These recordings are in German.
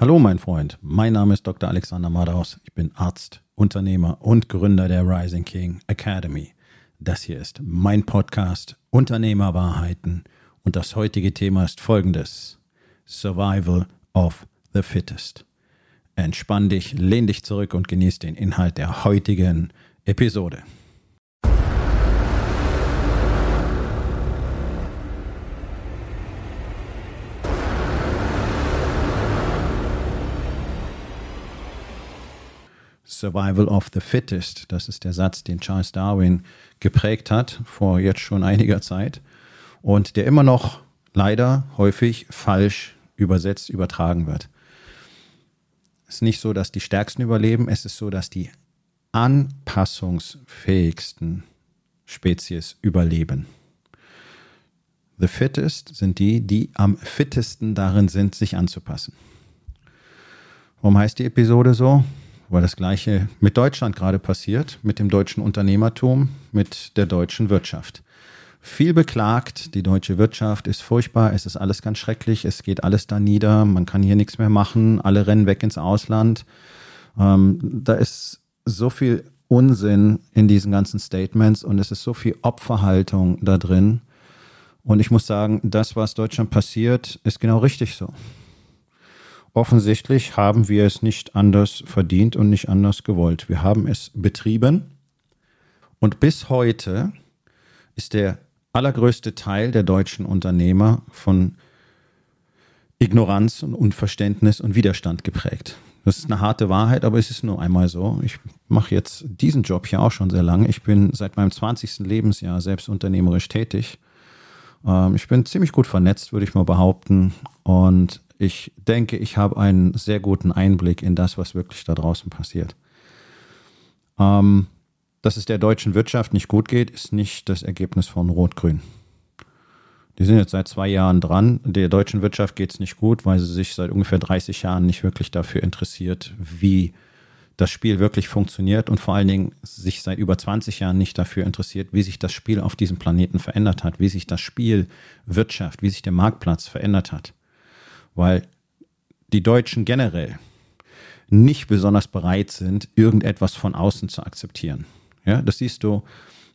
Hallo mein Freund, mein Name ist Dr. Alexander Madaus. Ich bin Arzt, Unternehmer und Gründer der Rising King Academy. Das hier ist mein Podcast Unternehmerwahrheiten und das heutige Thema ist folgendes. Survival of the Fittest. Entspann dich, lehn dich zurück und genieß den Inhalt der heutigen Episode. Survival of the Fittest. Das ist der Satz, den Charles Darwin geprägt hat, vor jetzt schon einiger Zeit. Und der immer noch leider häufig falsch übersetzt, übertragen wird. Es ist nicht so, dass die Stärksten überleben, es ist so, dass die anpassungsfähigsten Spezies überleben. The fittest sind die, die am fittesten darin sind, sich anzupassen. Warum heißt die Episode so? Weil das Gleiche mit Deutschland gerade passiert, mit dem deutschen Unternehmertum, mit der deutschen Wirtschaft. Viel beklagt, die deutsche Wirtschaft ist furchtbar, es ist alles ganz schrecklich, es geht alles da nieder, man kann hier nichts mehr machen, alle rennen weg ins Ausland. Ähm, da ist so viel Unsinn in diesen ganzen Statements und es ist so viel Opferhaltung da drin. Und ich muss sagen, das, was Deutschland passiert, ist genau richtig so. Offensichtlich haben wir es nicht anders verdient und nicht anders gewollt. Wir haben es betrieben und bis heute ist der allergrößte Teil der deutschen Unternehmer von Ignoranz und Unverständnis und Widerstand geprägt. Das ist eine harte Wahrheit, aber es ist nur einmal so. Ich mache jetzt diesen Job hier auch schon sehr lange. Ich bin seit meinem 20. Lebensjahr selbst unternehmerisch tätig. Ähm, ich bin ziemlich gut vernetzt, würde ich mal behaupten. Und ich denke, ich habe einen sehr guten Einblick in das, was wirklich da draußen passiert. Ähm, dass es der deutschen Wirtschaft nicht gut geht, ist nicht das Ergebnis von Rot-Grün. Die sind jetzt seit zwei Jahren dran. Der deutschen Wirtschaft geht es nicht gut, weil sie sich seit ungefähr 30 Jahren nicht wirklich dafür interessiert, wie das Spiel wirklich funktioniert und vor allen Dingen sich seit über 20 Jahren nicht dafür interessiert, wie sich das Spiel auf diesem Planeten verändert hat, wie sich das Spiel Wirtschaft, wie sich der Marktplatz verändert hat weil die Deutschen generell nicht besonders bereit sind, irgendetwas von außen zu akzeptieren. Ja, das siehst du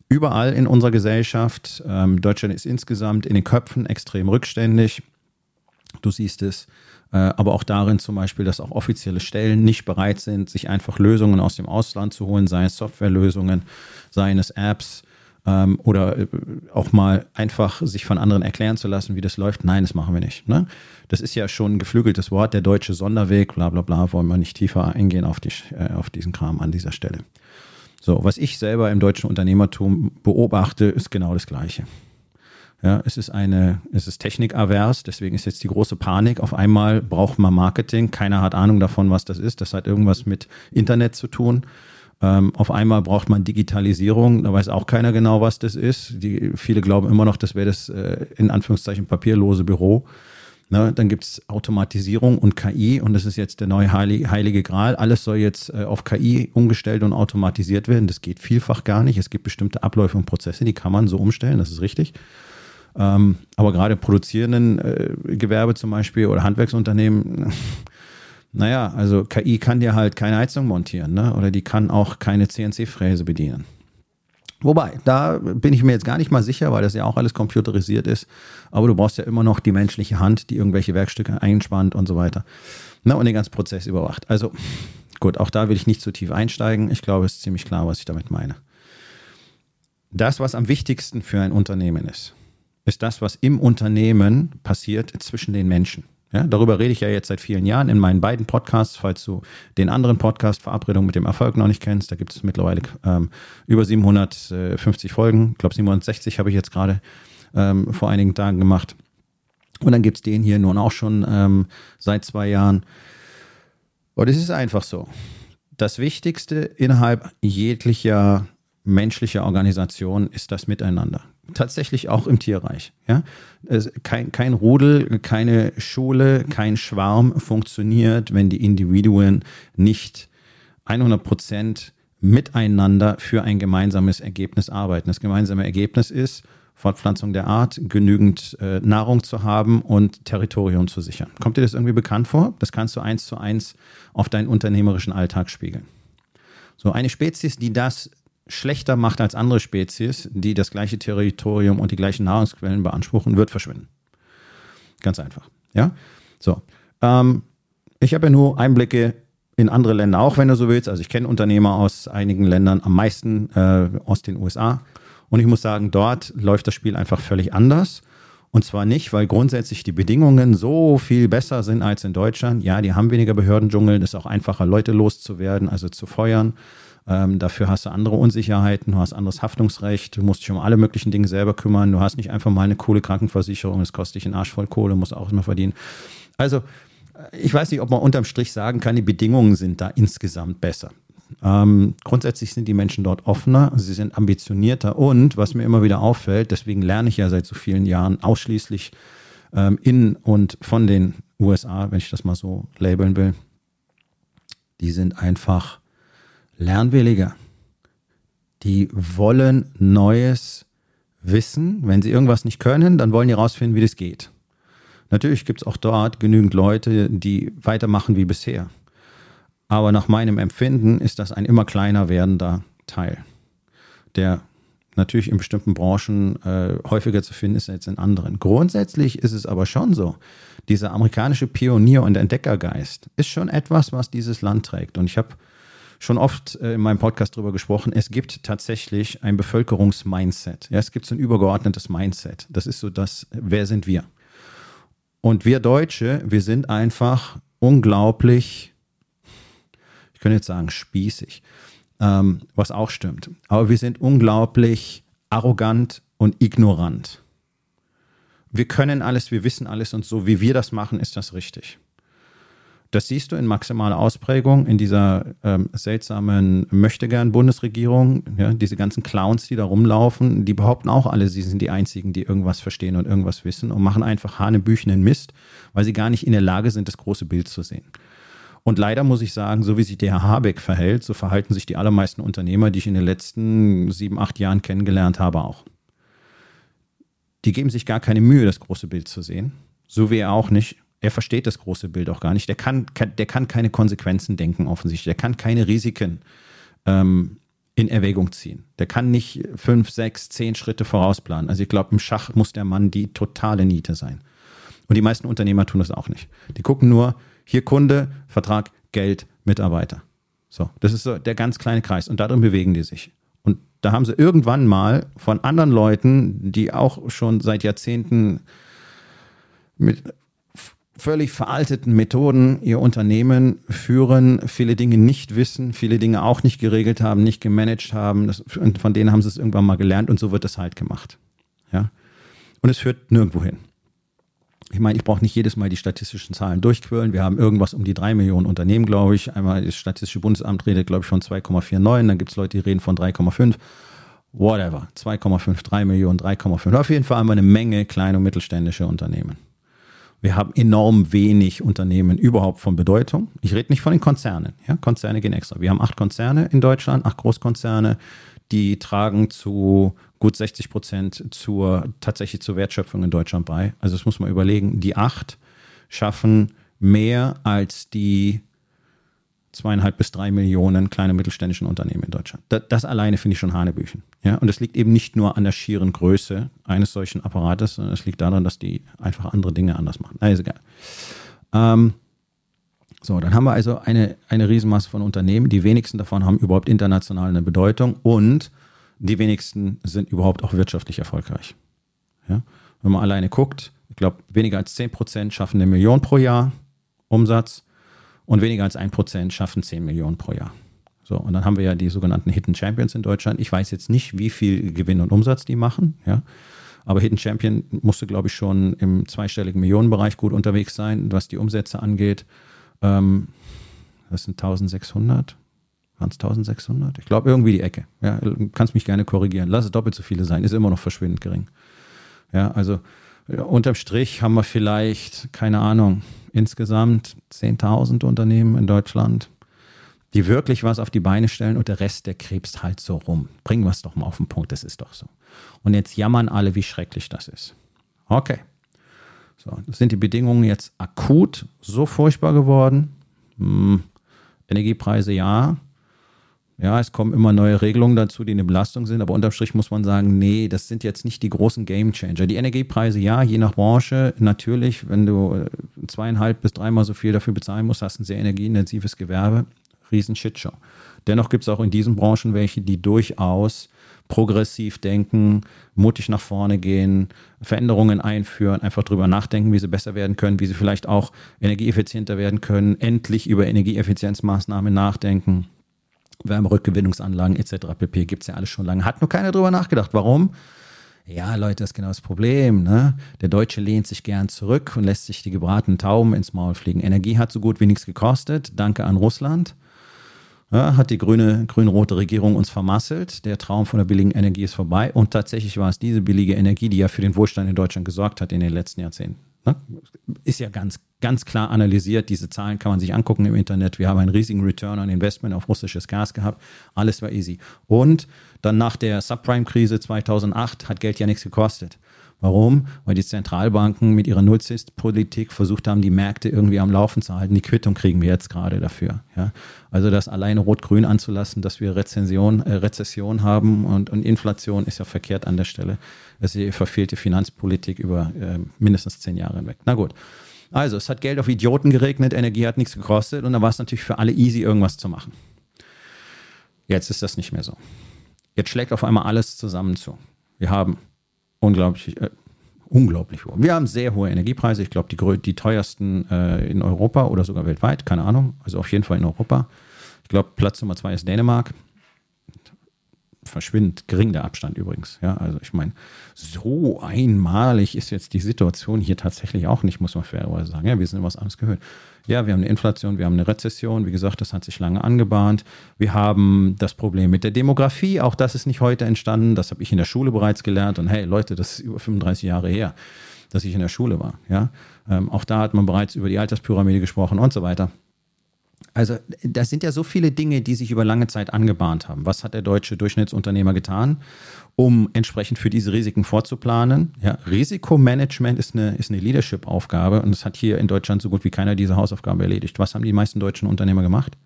überall in unserer Gesellschaft. Ähm, Deutschland ist insgesamt in den Köpfen extrem rückständig. Du siehst es äh, aber auch darin zum Beispiel, dass auch offizielle Stellen nicht bereit sind, sich einfach Lösungen aus dem Ausland zu holen, sei es Softwarelösungen, seien es Apps, ähm, oder äh, auch mal einfach sich von anderen erklären zu lassen, wie das läuft. Nein, das machen wir nicht. Ne? Das ist ja schon ein geflügeltes Wort, der deutsche Sonderweg, bla bla bla, wollen wir nicht tiefer eingehen auf, die, äh, auf diesen Kram an dieser Stelle. So, was ich selber im deutschen Unternehmertum beobachte, ist genau das Gleiche. Ja, es ist eine, es ist technikavers, deswegen ist jetzt die große Panik. Auf einmal braucht man Marketing. Keiner hat Ahnung davon, was das ist. Das hat irgendwas mit Internet zu tun. Ähm, auf einmal braucht man Digitalisierung, da weiß auch keiner genau, was das ist. Die, viele glauben immer noch, das wäre das äh, in Anführungszeichen papierlose Büro. Ne, dann gibt es Automatisierung und KI und das ist jetzt der neue heilige, heilige Gral. Alles soll jetzt äh, auf KI umgestellt und automatisiert werden. Das geht vielfach gar nicht. Es gibt bestimmte Abläufe und Prozesse, die kann man so umstellen, das ist richtig. Ähm, aber gerade produzierenden äh, Gewerbe zum Beispiel oder Handwerksunternehmen, naja, also KI kann dir halt keine Heizung montieren, ne? Oder die kann auch keine CNC-Fräse bedienen. Wobei, da bin ich mir jetzt gar nicht mal sicher, weil das ja auch alles computerisiert ist. Aber du brauchst ja immer noch die menschliche Hand, die irgendwelche Werkstücke einspannt und so weiter. Na, und den ganzen Prozess überwacht. Also gut, auch da will ich nicht zu tief einsteigen. Ich glaube, es ist ziemlich klar, was ich damit meine. Das, was am wichtigsten für ein Unternehmen ist, ist das, was im Unternehmen passiert zwischen den Menschen. Ja, darüber rede ich ja jetzt seit vielen Jahren in meinen beiden Podcasts. Falls du den anderen Podcast Verabredung mit dem Erfolg noch nicht kennst, da gibt es mittlerweile ähm, über 750 Folgen. Ich glaube 760 habe ich jetzt gerade ähm, vor einigen Tagen gemacht. Und dann gibt es den hier nun auch schon ähm, seit zwei Jahren. Und es ist einfach so. Das Wichtigste innerhalb jeglicher menschlicher Organisation ist das Miteinander tatsächlich auch im Tierreich. Ja? Kein, kein Rudel, keine Schule, kein Schwarm funktioniert, wenn die Individuen nicht 100 Prozent miteinander für ein gemeinsames Ergebnis arbeiten. Das gemeinsame Ergebnis ist Fortpflanzung der Art, genügend äh, Nahrung zu haben und Territorium zu sichern. Kommt dir das irgendwie bekannt vor? Das kannst du eins zu eins auf deinen unternehmerischen Alltag spiegeln. So eine Spezies, die das schlechter macht als andere Spezies, die das gleiche Territorium und die gleichen Nahrungsquellen beanspruchen, wird verschwinden. Ganz einfach. Ja, so. Ähm, ich habe ja nur Einblicke in andere Länder auch, wenn du so willst. Also ich kenne Unternehmer aus einigen Ländern, am meisten äh, aus den USA. Und ich muss sagen, dort läuft das Spiel einfach völlig anders. Und zwar nicht, weil grundsätzlich die Bedingungen so viel besser sind als in Deutschland. Ja, die haben weniger Behördendschungel, es ist auch einfacher, Leute loszuwerden, also zu feuern. Ähm, dafür hast du andere Unsicherheiten, du hast anderes Haftungsrecht, du musst dich um alle möglichen Dinge selber kümmern. Du hast nicht einfach mal eine coole Krankenversicherung, es kostet dich einen Arsch voll Kohle, musst auch immer verdienen. Also, äh, ich weiß nicht, ob man unterm Strich sagen kann, die Bedingungen sind da insgesamt besser. Ähm, grundsätzlich sind die Menschen dort offener, sie sind ambitionierter und was mir immer wieder auffällt, deswegen lerne ich ja seit so vielen Jahren ausschließlich ähm, in und von den USA, wenn ich das mal so labeln will, die sind einfach lernwilliger. Die wollen Neues wissen. Wenn sie irgendwas nicht können, dann wollen die rausfinden, wie das geht. Natürlich gibt es auch dort genügend Leute, die weitermachen wie bisher. Aber nach meinem Empfinden ist das ein immer kleiner werdender Teil, der natürlich in bestimmten Branchen äh, häufiger zu finden ist als in anderen. Grundsätzlich ist es aber schon so, dieser amerikanische Pionier- und Entdeckergeist ist schon etwas, was dieses Land trägt. Und ich habe schon oft äh, in meinem Podcast darüber gesprochen, es gibt tatsächlich ein Bevölkerungsmindset. Ja, es gibt so ein übergeordnetes Mindset. Das ist so das, wer sind wir? Und wir Deutsche, wir sind einfach unglaublich, ich könnte jetzt sagen, spießig, ähm, was auch stimmt. Aber wir sind unglaublich arrogant und ignorant. Wir können alles, wir wissen alles und so wie wir das machen, ist das richtig. Das siehst du in maximaler Ausprägung in dieser ähm, seltsamen Möchtegern-Bundesregierung. Ja, diese ganzen Clowns, die da rumlaufen, die behaupten auch alle, sie sind die Einzigen, die irgendwas verstehen und irgendwas wissen und machen einfach hanebüchenen Mist, weil sie gar nicht in der Lage sind, das große Bild zu sehen. Und leider muss ich sagen, so wie sich der Herr Habeck verhält, so verhalten sich die allermeisten Unternehmer, die ich in den letzten sieben, acht Jahren kennengelernt habe, auch. Die geben sich gar keine Mühe, das große Bild zu sehen. So wie er auch nicht er versteht das große Bild auch gar nicht. Der kann, kann der kann keine Konsequenzen denken, offensichtlich. Der kann keine Risiken ähm, in Erwägung ziehen. Der kann nicht fünf, sechs, zehn Schritte vorausplanen. Also ich glaube, im Schach muss der Mann die totale Niete sein. Und die meisten Unternehmer tun das auch nicht. Die gucken nur, hier Kunde, Vertrag, Geld, Mitarbeiter. So, das ist so der ganz kleine Kreis und darin bewegen die sich. Und da haben sie irgendwann mal von anderen Leuten, die auch schon seit Jahrzehnten mit völlig veralteten Methoden ihr Unternehmen führen, viele Dinge nicht wissen, viele Dinge auch nicht geregelt haben, nicht gemanagt haben. Das, von denen haben sie es irgendwann mal gelernt und so wird es halt gemacht. Ja? Und es führt nirgendwo hin. Ich meine, ich brauche nicht jedes Mal die statistischen Zahlen durchquirlen. Wir haben irgendwas um die drei Millionen Unternehmen, glaube ich. Einmal das Statistische Bundesamt redet, glaube ich, von 2,49. Dann gibt es Leute, die reden von 3,5. Whatever. 2,5, 3 Millionen, 3,5. Auf jeden Fall haben wir eine Menge kleine und mittelständische Unternehmen. Wir haben enorm wenig Unternehmen überhaupt von Bedeutung. Ich rede nicht von den Konzernen. Ja? Konzerne gehen extra. Wir haben acht Konzerne in Deutschland, acht Großkonzerne, die tragen zu gut 60 Prozent zur tatsächlich zur Wertschöpfung in Deutschland bei. Also das muss man überlegen. Die acht schaffen mehr als die zweieinhalb bis drei Millionen kleine mittelständischen Unternehmen in Deutschland. Das, das alleine finde ich schon Hanebüchen. Ja, und es liegt eben nicht nur an der schieren Größe eines solchen Apparates, sondern es liegt daran, dass die einfach andere Dinge anders machen. Na, ist egal. Ähm, so, dann haben wir also eine, eine Riesenmasse von Unternehmen. Die wenigsten davon haben überhaupt international eine Bedeutung und die wenigsten sind überhaupt auch wirtschaftlich erfolgreich. Ja? Wenn man alleine guckt, ich glaube, weniger als 10 Prozent schaffen eine Million pro Jahr Umsatz und weniger als ein Prozent schaffen 10 Millionen pro Jahr. So, und dann haben wir ja die sogenannten Hidden Champions in Deutschland. Ich weiß jetzt nicht, wie viel Gewinn und Umsatz die machen, ja. Aber Hidden Champion musste, glaube ich, schon im zweistelligen Millionenbereich gut unterwegs sein, was die Umsätze angeht. Ähm, das sind 1600. Waren es 1600? Ich glaube, irgendwie die Ecke. Ja, kannst mich gerne korrigieren. Lass es doppelt so viele sein. Ist immer noch verschwindend gering. Ja, also unterm Strich haben wir vielleicht, keine Ahnung, insgesamt 10.000 Unternehmen in Deutschland. die wirklich was auf die Beine stellen und der Rest, der krebst halt so rum. Bringen wir es doch mal auf den Punkt, das ist doch so. Und jetzt jammern alle, wie schrecklich das ist. Okay. So, sind die Bedingungen jetzt akut so furchtbar geworden? Hm, Energiepreise ja. Ja, es kommen immer neue Regelungen dazu, die eine Belastung sind, aber unterm Strich muss man sagen, nee, das sind jetzt nicht die großen Game Changer. Die Energiepreise, ja, je nach Branche, natürlich, wenn du äh, zweieinhalb bis dreimal so viel dafür bezahlen musst, hast ein sehr energieintensives Gewerbe, riesen Shitshow. Dennoch gibt es auch in diesen Branchen welche, die durchaus progressiv denken, mutig nach vorne gehen, Veränderungen einführen, einfach drüber nachdenken, wie sie besser werden können, wie sie vielleicht auch energieeffizienter werden können, endlich über Energieeffizienzmaßnahmen nachdenken. Wärmerückgewinnungsanlagen etc. pp. gibt es ja alles schon lange. Hat nur keiner drüber nachgedacht. Warum? Ja, Leute, das ist genau das Problem. Ne? Der Deutsche lehnt sich gern zurück und lässt sich die gebratenen Tauben ins Maul fliegen. Energie hat so gut wie nichts gekostet. Danke an Russland. Ja, hat die grüne, grün-rote Regierung uns vermasselt. Der Traum von der billigen Energie ist vorbei. Und tatsächlich war es diese billige Energie, die ja für den Wohlstand in Deutschland gesorgt hat in den letzten Jahrzehnten. Ne? Ist ja ganz, ganz klar analysiert. Diese Zahlen kann man sich angucken im Internet. Wir haben einen riesigen Return on Investment auf russisches Gas gehabt. Alles war easy. Und dann nach der Subprime-Krise 2008 hat Geld ja nichts gekostet. Warum? Weil die Zentralbanken mit ihrer Nullzinspolitik versucht haben, die Märkte irgendwie am Laufen zu halten. Die Quittung kriegen wir jetzt gerade dafür. Ja? Also das alleine Rot-Grün anzulassen, dass wir Rezension, äh, Rezession haben und, und Inflation ist ja verkehrt an der Stelle. Das ist die verfehlte Finanzpolitik über äh, mindestens zehn Jahre hinweg. Na gut. Also, es hat Geld auf Idioten geregnet, Energie hat nichts gekostet und dann war es natürlich für alle easy, irgendwas zu machen. Jetzt ist das nicht mehr so. Jetzt schlägt auf einmal alles zusammen zu. Wir haben unglaublich, äh, unglaublich hoch. Wir haben sehr hohe Energiepreise. Ich glaube, die, die teuersten äh, in Europa oder sogar weltweit, keine Ahnung. Also auf jeden Fall in Europa. Ich glaube, Platz Nummer zwei ist Dänemark. Verschwindend gering der Abstand übrigens. Ja, also ich meine, so einmalig ist jetzt die Situation hier tatsächlich auch nicht, muss man fairerweise sagen. Ja, wir sind was anderes gehört. Ja, wir haben eine Inflation, wir haben eine Rezession. Wie gesagt, das hat sich lange angebahnt. Wir haben das Problem mit der Demografie. Auch das ist nicht heute entstanden. Das habe ich in der Schule bereits gelernt. Und hey, Leute, das ist über 35 Jahre her, dass ich in der Schule war. Ja, ähm, auch da hat man bereits über die Alterspyramide gesprochen und so weiter. Also, das sind ja so viele Dinge, die sich über lange Zeit angebahnt haben. Was hat der deutsche Durchschnittsunternehmer getan, um entsprechend für diese Risiken vorzuplanen? Ja, Risikomanagement ist eine, ist eine Leadership-Aufgabe und es hat hier in Deutschland so gut wie keiner diese Hausaufgabe erledigt. Was haben die meisten deutschen Unternehmer gemacht?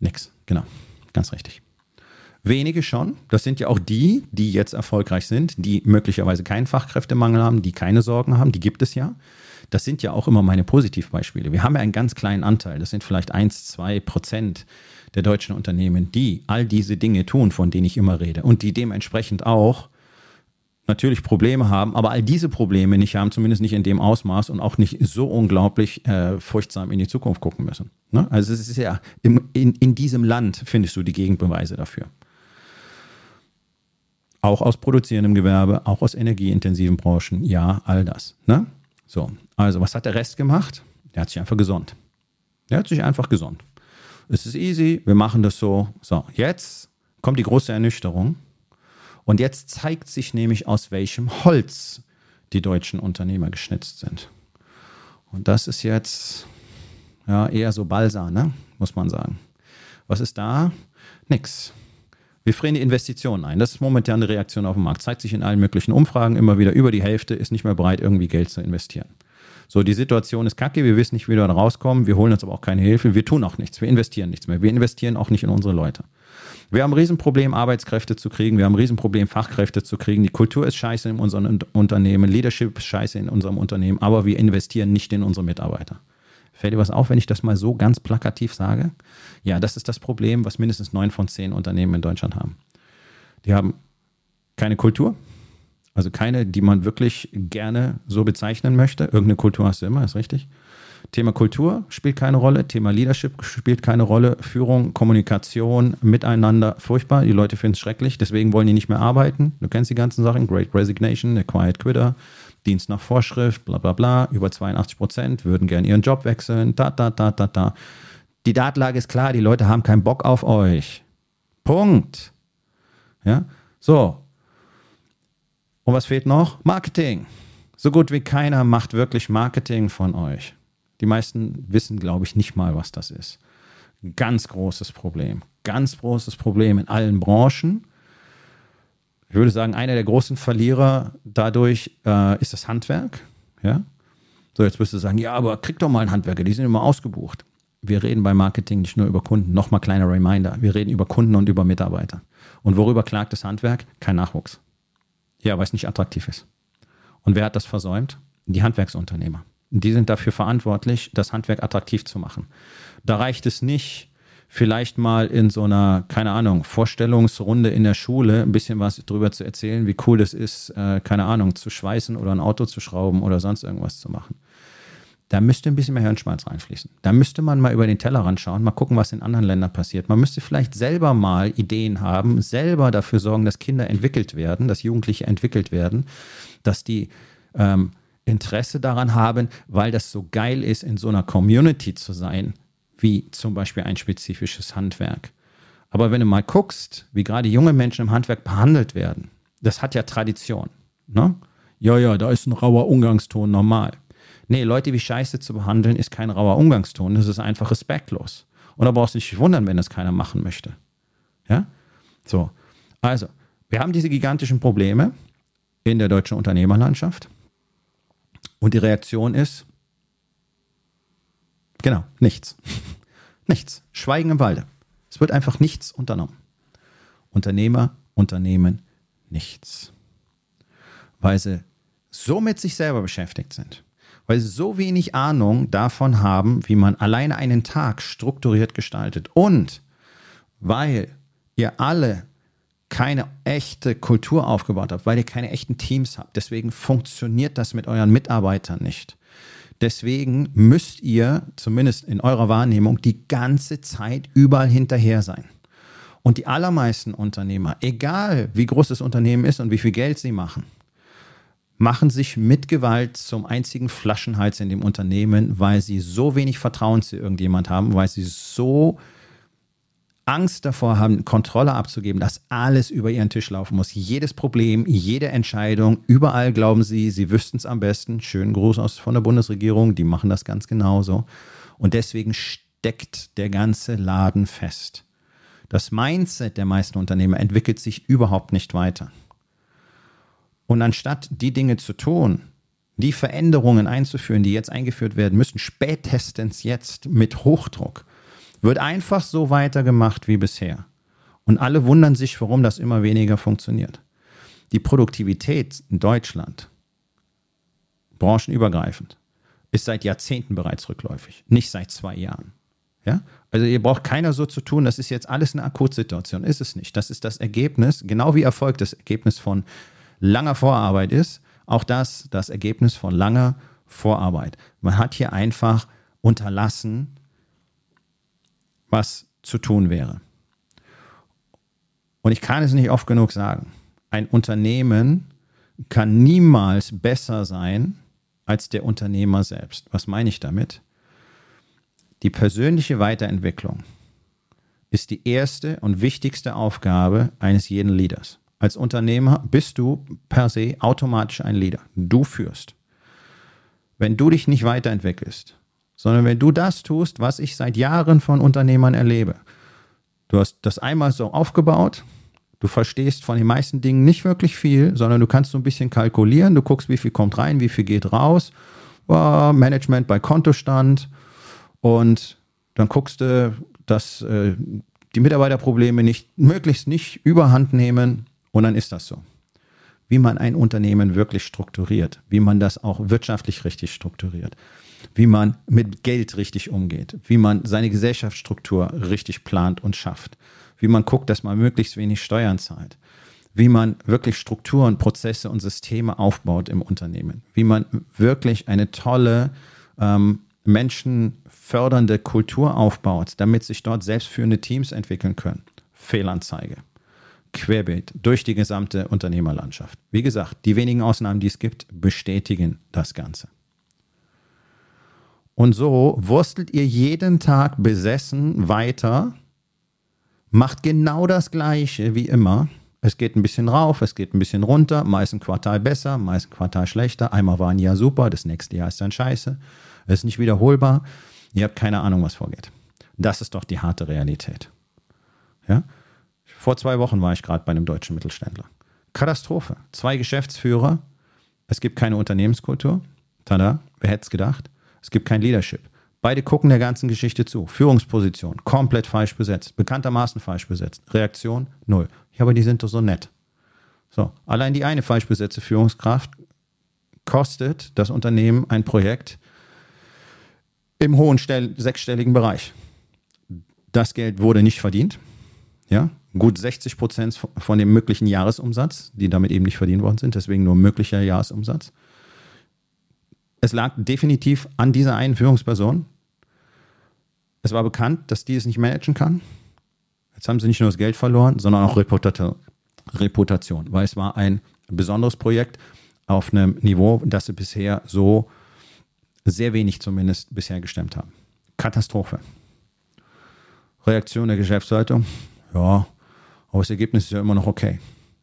Nix, genau, ganz richtig. Wenige schon. Das sind ja auch die, die jetzt erfolgreich sind, die möglicherweise keinen Fachkräftemangel haben, die keine Sorgen haben. Die gibt es ja das sind ja auch immer meine Positivbeispiele. Wir haben ja einen ganz kleinen Anteil, das sind vielleicht 1, 2 Prozent der deutschen Unternehmen, die all diese Dinge tun, von denen ich immer rede und die dementsprechend auch natürlich Probleme haben, aber all diese Probleme nicht haben, zumindest nicht in dem Ausmaß und auch nicht so unglaublich äh, furchtsam in die Zukunft gucken müssen. Ne? Also es ist ja, im, in, in diesem Land findest du die Gegenbeweise dafür. Auch aus produzierendem Gewerbe, auch aus energieintensiven Branchen, ja, all das. Ne? So, also was hat der Rest gemacht? Der hat sich einfach gesonnt. Der hat sich einfach gesonnt. Es ist easy, wir machen das so. So, jetzt kommt die große Ernüchterung. Und jetzt zeigt sich nämlich, aus welchem Holz die deutschen Unternehmer geschnitzt sind. Und das ist jetzt ja, eher so Balsa, ne? muss man sagen. Was ist da? Nix. Wir frieren die Investitionen ein. Das ist momentan eine Reaktion auf den Markt. Zeigt sich in allen möglichen Umfragen immer wieder. Über die Hälfte ist nicht mehr bereit, irgendwie Geld zu investieren. So, die Situation ist kacke, wir wissen nicht, wie wir da rauskommen, wir holen uns aber auch keine Hilfe, wir tun auch nichts, wir investieren nichts mehr, wir investieren auch nicht in unsere Leute. Wir haben ein Riesenproblem, Arbeitskräfte zu kriegen, wir haben ein Riesenproblem, Fachkräfte zu kriegen, die Kultur ist scheiße in unserem Unternehmen, Leadership ist scheiße in unserem Unternehmen, aber wir investieren nicht in unsere Mitarbeiter. Fällt dir was auf, wenn ich das mal so ganz plakativ sage? Ja, das ist das Problem, was mindestens neun von zehn Unternehmen in Deutschland haben. Die haben keine Kultur, also keine, die man wirklich gerne so bezeichnen möchte. Irgendeine Kultur hast du immer, ist richtig. Thema Kultur spielt keine Rolle, Thema Leadership spielt keine Rolle, Führung, Kommunikation, Miteinander, furchtbar. Die Leute finden es schrecklich, deswegen wollen die nicht mehr arbeiten. Du kennst die ganzen Sachen, Great Resignation, The Quiet Quitter, Dienst nach Vorschrift, bla bla bla, über 82 Prozent würden gerne ihren Job wechseln, da, da, da, da, da. Die Datenlage ist klar, die Leute haben keinen Bock auf euch. Punkt. Ja, so. Und was fehlt noch? Marketing. So gut wie keiner macht wirklich Marketing von euch. Die meisten wissen, glaube ich, nicht mal, was das ist. Ganz großes Problem. Ganz großes Problem in allen Branchen. Ich würde sagen, einer der großen Verlierer dadurch äh, ist das Handwerk. Ja? So, jetzt wirst du sagen, ja, aber krieg doch mal einen Handwerker, die sind immer ausgebucht. Wir reden beim Marketing nicht nur über Kunden, nochmal kleiner Reminder. Wir reden über Kunden und über Mitarbeiter. Und worüber klagt das Handwerk? Kein Nachwuchs. Ja, weil es nicht attraktiv ist. Und wer hat das versäumt? Die Handwerksunternehmer. Die sind dafür verantwortlich, das Handwerk attraktiv zu machen. Da reicht es nicht, vielleicht mal in so einer, keine Ahnung, Vorstellungsrunde in der Schule ein bisschen was drüber zu erzählen, wie cool es ist, äh, keine Ahnung, zu schweißen oder ein Auto zu schrauben oder sonst irgendwas zu machen. Da müsste ein bisschen mehr Hirnschmalz reinfließen. Da müsste man mal über den Tellerrand schauen, mal gucken, was in anderen Ländern passiert. Man müsste vielleicht selber mal Ideen haben, selber dafür sorgen, dass Kinder entwickelt werden, dass Jugendliche entwickelt werden, dass die ähm, Interesse daran haben, weil das so geil ist, in so einer Community zu sein, wie zum Beispiel ein spezifisches Handwerk. Aber wenn du mal guckst, wie gerade junge Menschen im Handwerk behandelt werden, das hat ja Tradition. Ne? Ja, ja, da ist ein rauer Umgangston normal. Nee, Leute wie Scheiße zu behandeln, ist kein rauer Umgangston. Das ist einfach respektlos. Und da brauchst du dich wundern, wenn das keiner machen möchte. Ja? So. Also, wir haben diese gigantischen Probleme in der deutschen Unternehmerlandschaft. Und die Reaktion ist, genau, nichts. nichts. Schweigen im Walde. Es wird einfach nichts unternommen. Unternehmer unternehmen nichts. Weil sie so mit sich selber beschäftigt sind weil sie so wenig Ahnung davon haben, wie man alleine einen Tag strukturiert gestaltet. Und weil ihr alle keine echte Kultur aufgebaut habt, weil ihr keine echten Teams habt. Deswegen funktioniert das mit euren Mitarbeitern nicht. Deswegen müsst ihr, zumindest in eurer Wahrnehmung, die ganze Zeit überall hinterher sein. Und die allermeisten Unternehmer, egal wie groß das Unternehmen ist und wie viel Geld sie machen, machen sich mit Gewalt zum einzigen Flaschenhals in dem Unternehmen, weil sie so wenig Vertrauen zu irgendjemand haben, weil sie so Angst davor haben, Kontrolle abzugeben, dass alles über ihren Tisch laufen muss. Jedes Problem, jede Entscheidung, überall glauben sie, sie wüssten es am besten. Schönen Gruß aus von der Bundesregierung, die machen das ganz genauso. Und deswegen steckt der ganze Laden fest. Das Mindset der meisten Unternehmer entwickelt sich überhaupt nicht weiter. Und anstatt die Dinge zu tun, die Veränderungen einzuführen, die jetzt eingeführt werden müssen, spätestens jetzt mit Hochdruck, wird einfach so weitergemacht wie bisher. Und alle wundern sich, warum das immer weniger funktioniert. Die Produktivität in Deutschland, branchenübergreifend, ist seit Jahrzehnten bereits rückläufig, nicht seit zwei Jahren. Ja? Also ihr braucht keiner so zu tun, das ist jetzt alles eine Akutsituation, ist es nicht. Das ist das Ergebnis, genau wie Erfolg das Ergebnis von langer Vorarbeit ist, auch das das Ergebnis von langer Vorarbeit. Man hat hier einfach unterlassen, was zu tun wäre. Und ich kann es nicht oft genug sagen. Ein Unternehmen kann niemals besser sein als der Unternehmer selbst. Was meine ich damit? Die persönliche Weiterentwicklung ist die erste und wichtigste Aufgabe eines jeden Leaders. Als Unternehmer bist du per se automatisch ein Leader. Du führst. Wenn du dich nicht weiterentwickelst, sondern wenn du das tust, was ich seit Jahren von Unternehmern erlebe. Du hast das einmal so aufgebaut, du verstehst von den meisten Dingen nicht wirklich viel, sondern du kannst so ein bisschen kalkulieren, du guckst, wie viel kommt rein, wie viel geht raus, Management bei Kontostand und dann guckst du, dass äh, die Mitarbeiterprobleme nicht möglichst nicht überhand nehmen und dann ist das so. Wie man ein Unternehmen wirklich strukturiert, wie man das auch wirtschaftlich richtig strukturiert, wie man mit Geld richtig umgeht, wie man seine Gesellschaftsstruktur richtig plant und schafft, wie man guckt, dass man möglichst wenig Steuern zahlt, wie man wirklich Strukturen, Prozesse und Systeme aufbaut im Unternehmen, wie man wirklich eine tolle ähm, menschenfördernde Kultur aufbaut, damit sich dort selbstführende Teams entwickeln können. Fehlanzeige querbeet durch die gesamte Unternehmerlandschaft. Wie gesagt, die wenigen Ausnahmen, die es gibt, bestätigen das Ganze. Und so wurstelt ihr jeden Tag besessen weiter, macht genau das Gleiche wie immer. Es geht ein bisschen rauf, es geht ein bisschen runter, meist ein Quartal besser, meist ein Quartal schlechter. Einmal war ein Jahr super, das nächste Jahr ist dann scheiße. Es ist nicht wiederholbar. Ihr habt keine Ahnung, was vorgeht. Das ist doch die harte Realität. Ja? Vor zwei Wochen war ich gerade bei einem deutschen Mittelständler. Katastrophe. Zwei Geschäftsführer. Es gibt keine Unternehmenskultur. Tada, wer hätte es gedacht? Es gibt kein Leadership. Beide gucken der ganzen Geschichte zu. Führungsposition, komplett falsch besetzt. Bekanntermaßen falsch besetzt. Reaktion, null. Ja, aber die sind doch so nett. So, allein die eine falsch besetzte Führungskraft kostet das Unternehmen ein Projekt im hohen sechsstelligen Bereich. Das Geld wurde nicht verdient. Ja, gut 60 Prozent von dem möglichen Jahresumsatz, die damit eben nicht verdient worden sind, deswegen nur möglicher Jahresumsatz. Es lag definitiv an dieser einen Führungsperson. Es war bekannt, dass die es nicht managen kann. Jetzt haben sie nicht nur das Geld verloren, sondern auch Reputation, weil es war ein besonderes Projekt auf einem Niveau, das sie bisher so sehr wenig zumindest bisher gestemmt haben. Katastrophe. Reaktion der Geschäftsleitung, ja, aber das Ergebnis ist ja immer noch okay.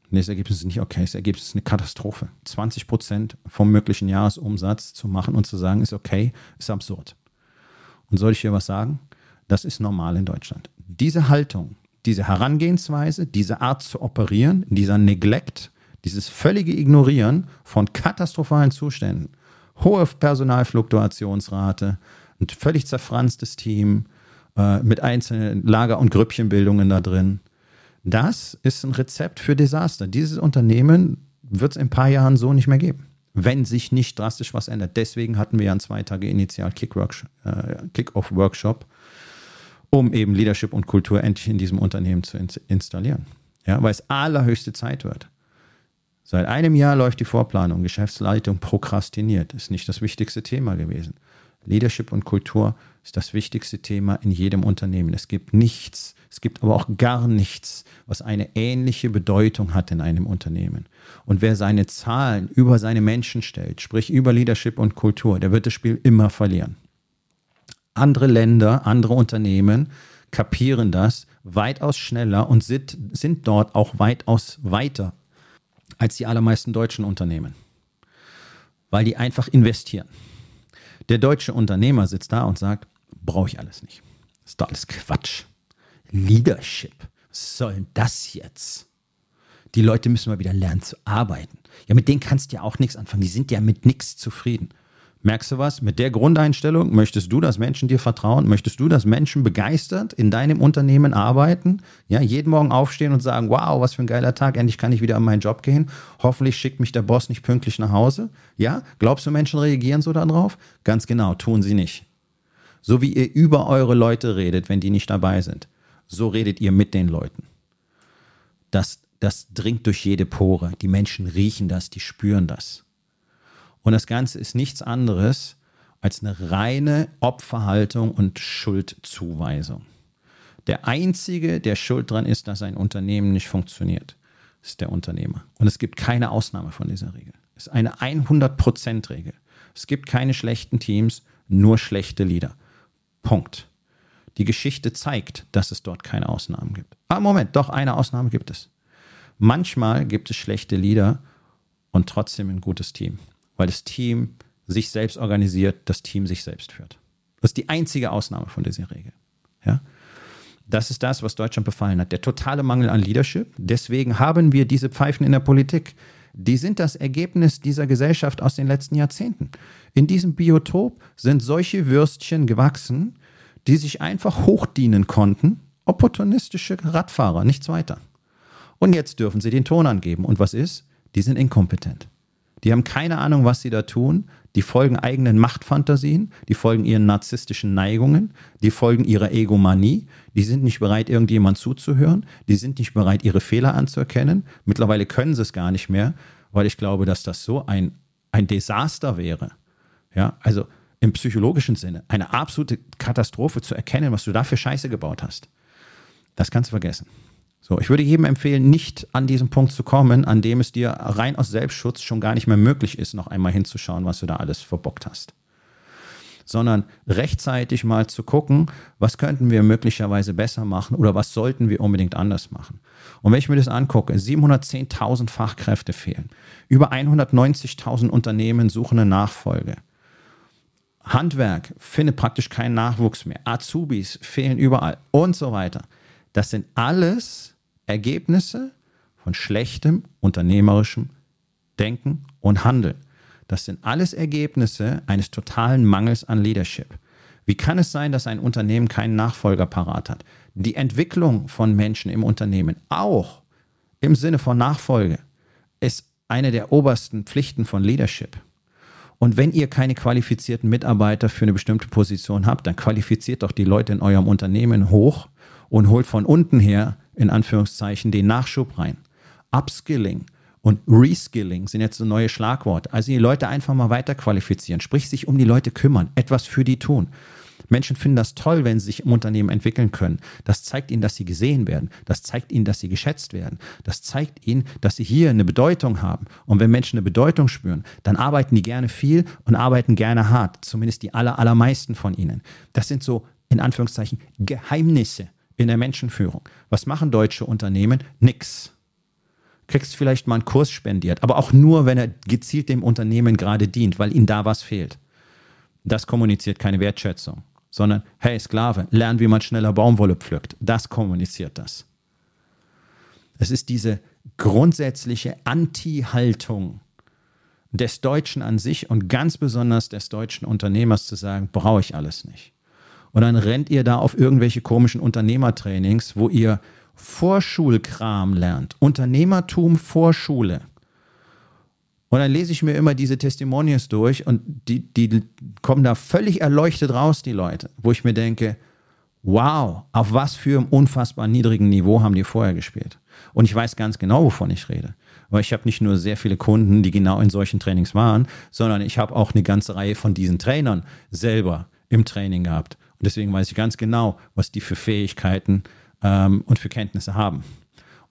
Nee, das Ergebnis ist nicht okay. Das Ergebnis ist eine Katastrophe. 20 Prozent vom möglichen Jahresumsatz zu machen und zu sagen, ist okay, ist absurd. Und soll ich hier was sagen? Das ist normal in Deutschland. Diese Haltung, diese Herangehensweise, diese Art zu operieren, dieser Neglect, dieses völlige Ignorieren von katastrophalen Zuständen, hohe Personalfluktuationsrate, ein völlig zerfranstes Team äh, mit einzelnen Lager- und Grüppchenbildungen da drin, das ist ein Rezept für Desaster. Dieses Unternehmen wird es in ein paar Jahren so nicht mehr geben, wenn sich nicht drastisch was ändert. Deswegen hatten wir ja einen zwei Tage Initial äh, Kick-Off-Workshop, um eben Leadership und Kultur endlich in diesem Unternehmen zu installieren. Ja, weil es allerhöchste Zeit wird. Seit einem Jahr läuft die Vorplanung, Geschäftsleitung prokrastiniert, ist nicht das wichtigste Thema gewesen. Leadership und Kultur ist das wichtigste Thema in jedem Unternehmen. Es gibt nichts, es gibt aber auch gar nichts, was eine ähnliche Bedeutung hat in einem Unternehmen. Und wer seine Zahlen über seine Menschen stellt, sprich über Leadership und Kultur, der wird das Spiel immer verlieren. Andere Länder, andere Unternehmen kapieren das weitaus schneller und sind, sind dort auch weitaus weiter als die allermeisten deutschen Unternehmen, weil die einfach investieren. Der deutsche Unternehmer sitzt da und sagt, brauche ich alles nicht. Das ist doch alles Quatsch. Leadership. Was soll denn das jetzt? Die Leute müssen mal wieder lernen zu arbeiten. Ja, mit denen kannst du ja auch nichts anfangen. Die sind ja mit nichts zufrieden. Merkst du was? Mit der Grundeinstellung möchtest du, dass Menschen dir vertrauen? Möchtest du, dass Menschen begeistert in deinem Unternehmen arbeiten? Ja, jeden Morgen aufstehen und sagen, wow, was für ein geiler Tag, endlich kann ich wieder an meinen Job gehen. Hoffentlich schickt mich der Boss nicht pünktlich nach Hause. Ja, glaubst du, Menschen reagieren so darauf? Ganz genau, tun sie nicht. So wie ihr über eure Leute redet, wenn die nicht dabei sind so redet ihr mit den Leuten. Das, das dringt durch jede Pore. Die Menschen riechen das, die spüren das. Und das Ganze ist nichts anderes als eine reine Opferhaltung und Schuldzuweisung. Der Einzige, der schuld dran ist, dass ein Unternehmen nicht funktioniert, ist der Unternehmer. Und es gibt keine Ausnahme von dieser Regel. Es ist eine 100%-Regel. Es gibt keine schlechten Teams, nur schlechte Leader. Punkt. Die Geschichte zeigt, dass es dort keine Ausnahmen gibt. Ah, Moment, doch, eine Ausnahme gibt es. Manchmal gibt es schlechte Lieder und trotzdem ein gutes Team, weil das Team sich selbst organisiert, das Team sich selbst führt. Das ist die einzige Ausnahme von dieser Regel. Ja? Das ist das, was Deutschland befallen hat. Der totale Mangel an Leadership. Deswegen haben wir diese Pfeifen in der Politik. Die sind das Ergebnis dieser Gesellschaft aus den letzten Jahrzehnten. In diesem Biotop sind solche Würstchen gewachsen, die sich einfach hochdienen konnten. Opportunistische Radfahrer, nichts weiter. Und jetzt dürfen sie den Ton angeben. Und was ist? Die sind inkompetent. Die haben keine Ahnung, was sie da tun. Die folgen eigenen Machtfantasien, die folgen ihren narzisstischen Neigungen, die folgen ihrer Egomanie, die sind nicht bereit, irgendjemand zuzuhören, die sind nicht bereit, ihre Fehler anzuerkennen. Mittlerweile können sie es gar nicht mehr, weil ich glaube, dass das so ein, ein Desaster wäre. Ja, also im psychologischen Sinne eine absolute Katastrophe zu erkennen, was du da für Scheiße gebaut hast. Das kannst du vergessen. So, ich würde jedem empfehlen, nicht an diesen Punkt zu kommen, an dem es dir rein aus Selbstschutz schon gar nicht mehr möglich ist, noch einmal hinzuschauen, was du da alles verbockt hast. Sondern rechtzeitig mal zu gucken, was könnten wir möglicherweise besser machen oder was sollten wir unbedingt anders machen. Und wenn ich mir das angucke, 710.000 Fachkräfte fehlen, über 190.000 Unternehmen suchen eine Nachfolge Handwerk findet praktisch keinen Nachwuchs mehr. Azubis fehlen überall und so weiter. Das sind alles Ergebnisse von schlechtem unternehmerischem Denken und Handeln. Das sind alles Ergebnisse eines totalen Mangels an Leadership. Wie kann es sein, dass ein Unternehmen keinen Nachfolger parat hat? Die Entwicklung von Menschen im Unternehmen, auch im Sinne von Nachfolge, ist eine der obersten Pflichten von Leadership. Und wenn ihr keine qualifizierten Mitarbeiter für eine bestimmte Position habt, dann qualifiziert doch die Leute in eurem Unternehmen hoch und holt von unten her, in Anführungszeichen, den Nachschub rein. Upskilling und Reskilling sind jetzt so neue Schlagworte. Also die Leute einfach mal weiter qualifizieren, sprich sich um die Leute kümmern, etwas für die tun. Menschen finden das toll, wenn sie sich im Unternehmen entwickeln können. Das zeigt ihnen, dass sie gesehen werden. Das zeigt ihnen, dass sie geschätzt werden. Das zeigt ihnen, dass sie hier eine Bedeutung haben. Und wenn Menschen eine Bedeutung spüren, dann arbeiten die gerne viel und arbeiten gerne hart. Zumindest die aller, allermeisten von ihnen. Das sind so, in Anführungszeichen, Geheimnisse in der Menschenführung. Was machen deutsche Unternehmen? Nix kriegst vielleicht mal einen Kurs spendiert, aber auch nur, wenn er gezielt dem Unternehmen gerade dient, weil ihm da was fehlt. Das kommuniziert keine Wertschätzung sondern hey Sklave, lern, wie man schneller Baumwolle pflückt. Das kommuniziert das. Es ist diese grundsätzliche Anti-Haltung des Deutschen an sich und ganz besonders des deutschen Unternehmers zu sagen, brauche ich alles nicht. Und dann rennt ihr da auf irgendwelche komischen Unternehmertrainings, wo ihr Vorschulkram lernt. Unternehmertum vor Schule. Und dann lese ich mir immer diese Testimonials durch und die, die kommen da völlig erleuchtet raus, die Leute, wo ich mir denke, wow, auf was für einem unfassbar niedrigen Niveau haben die vorher gespielt. Und ich weiß ganz genau, wovon ich rede. Weil ich habe nicht nur sehr viele Kunden, die genau in solchen Trainings waren, sondern ich habe auch eine ganze Reihe von diesen Trainern selber im Training gehabt. Und deswegen weiß ich ganz genau, was die für Fähigkeiten ähm, und für Kenntnisse haben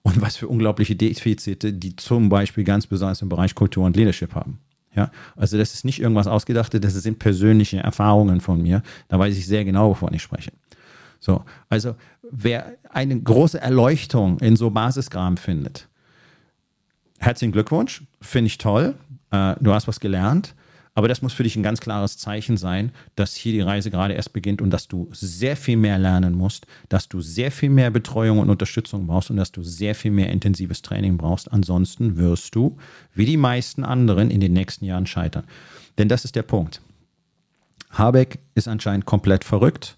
und was für unglaubliche Defizite die zum Beispiel ganz besonders im Bereich Kultur und Leadership haben. Ja, also das ist nicht irgendwas Ausgedachtes, das sind persönliche Erfahrungen von mir. Da weiß ich sehr genau, wovon ich spreche. So, also wer eine große Erleuchtung in so Basisgraben findet, herzlichen Glückwunsch, finde ich toll. Äh, du hast was gelernt. Aber das muss für dich ein ganz klares Zeichen sein, dass hier die Reise gerade erst beginnt und dass du sehr viel mehr lernen musst, dass du sehr viel mehr Betreuung und Unterstützung brauchst und dass du sehr viel mehr intensives Training brauchst. Ansonsten wirst du, wie die meisten anderen, in den nächsten Jahren scheitern. Denn das ist der Punkt. Habeck ist anscheinend komplett verrückt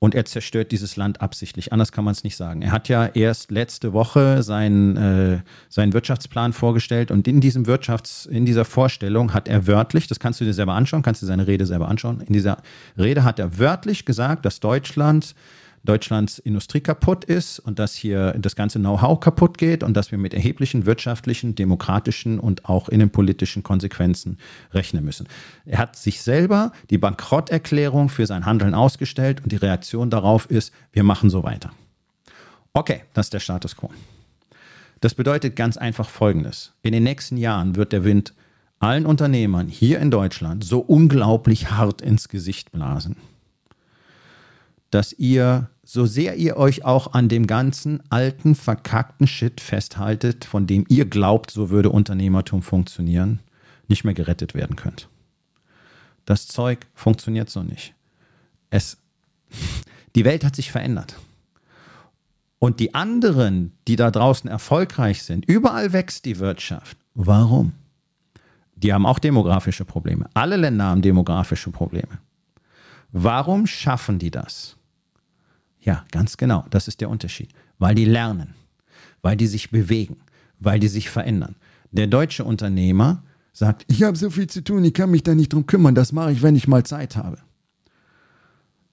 und er zerstört dieses Land absichtlich. Anders kann man es nicht sagen. Er hat ja erst letzte Woche seinen, äh, seinen Wirtschaftsplan vorgestellt und in diesem Wirtschafts-, in dieser Vorstellung hat er wörtlich, das kannst du dir selber anschauen, kannst du seine Rede selber anschauen. In dieser Rede hat er wörtlich gesagt, dass Deutschland Deutschlands Industrie kaputt ist und dass hier das ganze Know-how kaputt geht und dass wir mit erheblichen wirtschaftlichen, demokratischen und auch innenpolitischen Konsequenzen rechnen müssen. Er hat sich selber die Bankrotterklärung für sein Handeln ausgestellt und die Reaktion darauf ist, wir machen so weiter. Okay, das ist der Status quo. Das bedeutet ganz einfach Folgendes. In den nächsten Jahren wird der Wind allen Unternehmern hier in Deutschland so unglaublich hart ins Gesicht blasen dass ihr, so sehr ihr euch auch an dem ganzen alten, verkackten Shit festhaltet, von dem ihr glaubt, so würde Unternehmertum funktionieren, nicht mehr gerettet werden könnt. Das Zeug funktioniert so nicht. Es, die Welt hat sich verändert. Und die anderen, die da draußen erfolgreich sind, überall wächst die Wirtschaft. Warum? Die haben auch demografische Probleme. Alle Länder haben demografische Probleme. Warum schaffen die das? Ja, ganz genau. Das ist der Unterschied. Weil die lernen, weil die sich bewegen, weil die sich verändern. Der deutsche Unternehmer sagt, ich habe so viel zu tun, ich kann mich da nicht drum kümmern, das mache ich, wenn ich mal Zeit habe.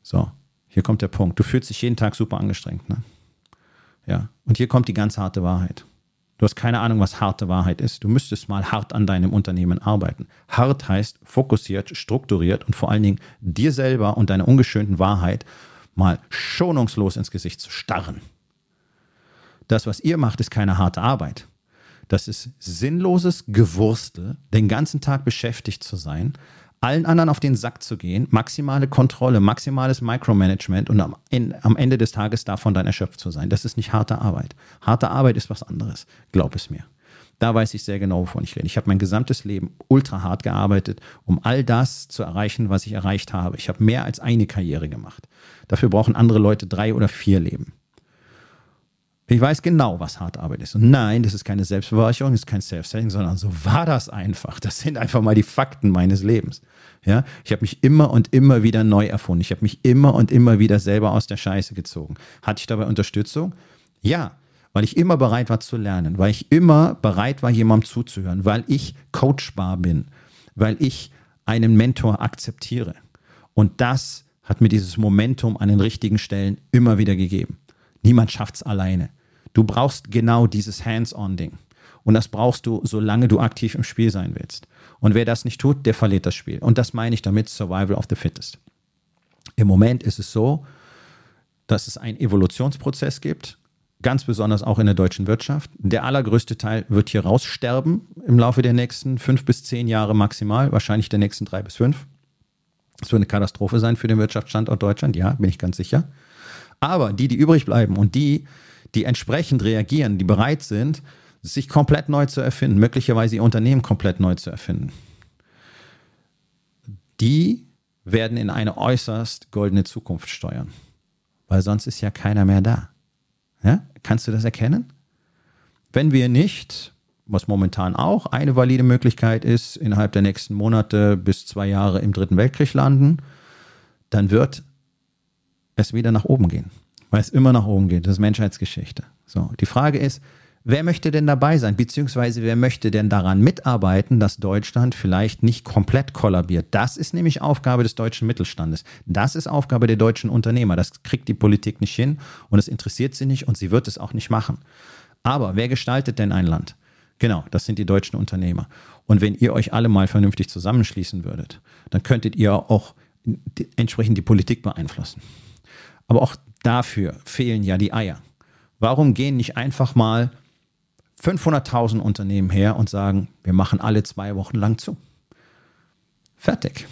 So, hier kommt der Punkt. Du fühlst dich jeden Tag super angestrengt, ne? Ja, und hier kommt die ganz harte Wahrheit. Du hast keine Ahnung, was harte Wahrheit ist. Du müsstest mal hart an deinem Unternehmen arbeiten. Hart heißt fokussiert, strukturiert und vor allen Dingen dir selber und deiner ungeschönten Wahrheit mal schonungslos ins Gesicht zu starren. Das, was ihr macht, ist keine harte Arbeit. Das ist sinnloses Gewurstel, den ganzen Tag beschäftigt zu sein, allen anderen auf den Sack zu gehen, maximale Kontrolle, maximales Micromanagement und am, Ende des Tages davon dann erschöpft zu sein. Das ist nicht harte Arbeit. Harte Arbeit ist was anderes. Glaub es mir. Da weiß ich sehr genau, wovon ich rede. Ich habe mein gesamtes Leben ultra hart gearbeitet, um all das zu erreichen, was ich erreicht habe. Ich habe mehr als eine Karriere gemacht. Dafür brauchen andere Leute drei oder vier Leben. Ich weiß genau, was harte Arbeit ist. Und nein, das ist keine Selbstbeweihräucherung, das ist kein Self-Setting, sondern so war das einfach. Das sind einfach mal die Fakten meines Lebens. Ja, ich habe mich immer und immer wieder neu erfunden. Ich habe mich immer und immer wieder selber aus der Scheiße gezogen. Hatte ich dabei Unterstützung? Ja, weil ich immer bereit war zu lernen, weil ich immer bereit war, jemandem zuzuhören, weil ich coachbar bin, weil ich einen Mentor akzeptiere. Und das hat mir dieses Momentum an den richtigen Stellen immer wieder gegeben. Niemand schafft es alleine. Du brauchst genau dieses Hands-on-Ding. Und das brauchst du, solange du aktiv im Spiel sein willst. Und wer das nicht tut, der verliert das Spiel. Und das meine ich damit Survival of the Fittest. Im Moment ist es so, dass es einen Evolutionsprozess gibt, ganz besonders auch in der deutschen Wirtschaft. Der allergrößte Teil wird hier raussterben im Laufe der nächsten fünf bis zehn Jahre maximal, wahrscheinlich der nächsten drei bis fünf. Das wird eine Katastrophe sein für den Wirtschaftsstandort Deutschland, ja, bin ich ganz sicher. Aber die, die übrig bleiben und die, die entsprechend reagieren, die bereit sind, sich komplett neu zu erfinden, möglicherweise ihr Unternehmen komplett neu zu erfinden, die werden in eine äußerst goldene Zukunft steuern. Weil sonst ist ja keiner mehr da. Ja? Kannst du das erkennen? Wenn wir nicht, was momentan auch eine valide Möglichkeit ist, innerhalb der nächsten Monate bis zwei Jahre im Dritten Weltkrieg landen, dann wird es wieder nach oben gehen weil es immer nach oben geht. Das ist Menschheitsgeschichte. So, die Frage ist, wer möchte denn dabei sein, beziehungsweise wer möchte denn daran mitarbeiten, dass Deutschland vielleicht nicht komplett kollabiert? Das ist nämlich Aufgabe des deutschen Mittelstandes. Das ist Aufgabe der deutschen Unternehmer. Das kriegt die Politik nicht hin und es interessiert sie nicht und sie wird es auch nicht machen. Aber wer gestaltet denn ein Land? Genau, das sind die deutschen Unternehmer. Und wenn ihr euch alle mal vernünftig zusammenschließen würdet, dann könntet ihr auch entsprechend die Politik beeinflussen. Aber auch dafür fehlen ja die Eier. Warum gehen nicht einfach mal 500.000 Unternehmen her und sagen, wir machen alle zwei Wochen lang zu? Fertig.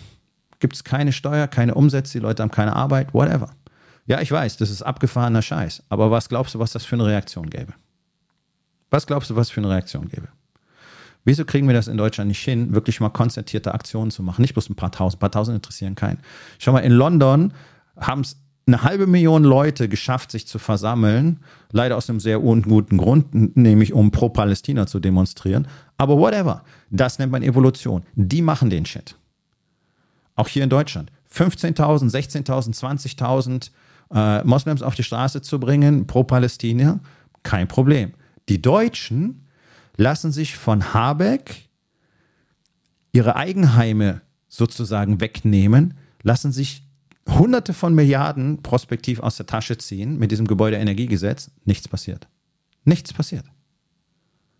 Gibt es keine Steuer, keine Umsätze, die Leute haben keine Arbeit, whatever. Ja, ich weiß, das ist abgefahrener Scheiß. Aber was glaubst du, was das für eine Reaktion gäbe? Was glaubst du, was für eine Reaktion gäbe? Wieso kriegen wir das in Deutschland nicht hin, wirklich mal konzertierte Aktionen zu machen? Nicht bloß ein paar tausend, ein paar tausend interessieren keinen. Schau mal, in London haben es eine halbe Million Leute geschafft, sich zu versammeln. Leider aus einem sehr unguten Grund, nämlich um pro Palästina zu demonstrieren. Aber whatever. Das nennt man Evolution. Die machen den Shit. Auch hier in Deutschland. 15.000, 16.000, 20.000 äh, Moslems auf die Straße zu bringen pro Palästina, kein Problem. Die Deutschen lassen sich von Habeck ihre Eigenheime sozusagen wegnehmen, lassen sich Hunderte von Milliarden prospektiv aus der Tasche ziehen mit diesem Gebäudeenergiegesetz, nichts passiert. Nichts passiert.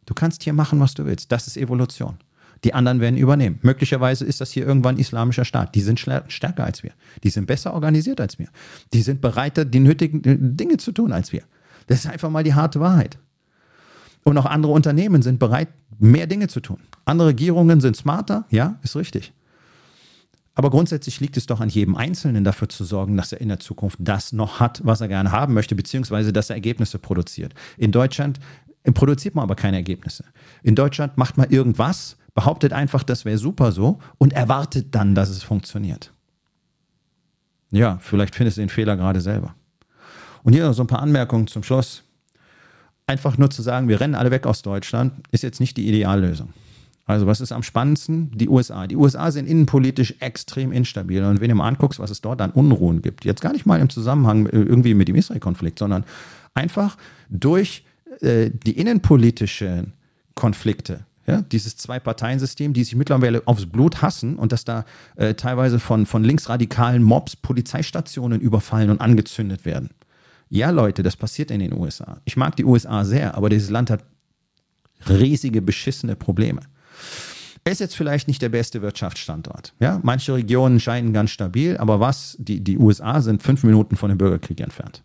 Du kannst hier machen, was du willst. Das ist Evolution. Die anderen werden übernehmen. Möglicherweise ist das hier irgendwann ein islamischer Staat. Die sind stärker als wir. Die sind besser organisiert als wir. Die sind bereiter, die nötigen äh, Dinge zu tun als wir. Das ist einfach mal die harte Wahrheit. Und auch andere Unternehmen sind bereit, mehr Dinge zu tun. Andere Regierungen sind smarter, ja, ist richtig. Aber grundsätzlich liegt es doch an jedem Einzelnen dafür zu sorgen, dass er in der Zukunft das noch hat, was er gerne haben möchte, beziehungsweise dass er Ergebnisse produziert. In Deutschland produziert man aber keine Ergebnisse. In Deutschland macht man irgendwas, behauptet einfach, das wäre super so und erwartet dann, dass es funktioniert. Ja, vielleicht findest du den Fehler gerade selber. Und hier noch so ein paar Anmerkungen zum Schluss. Einfach nur zu sagen, wir rennen alle weg aus Deutschland, ist jetzt nicht die Ideallösung. Also was ist am spannendsten? Die USA. Die USA sind innenpolitisch extrem instabil. Und wenn du mal anguckst, was es dort an Unruhen gibt, jetzt gar nicht mal im Zusammenhang äh, irgendwie mit dem Israel-Konflikt, sondern einfach durch äh, die innenpolitischen Konflikte, ja, dieses Zwei-Parteien-System, die sich mittlerweile aufs Blut hassen und dass da äh, teilweise von, von linksradikalen Mobs Polizeistationen überfallen und angezündet werden. Ja, Leute, das passiert in den USA. Ich mag die USA sehr, aber dieses Land hat riesige, beschissene Probleme. Ist jetzt vielleicht nicht der beste Wirtschaftsstandort. Ja, manche Regionen scheinen ganz stabil, aber was? Die, die USA sind fünf Minuten von dem Bürgerkrieg entfernt.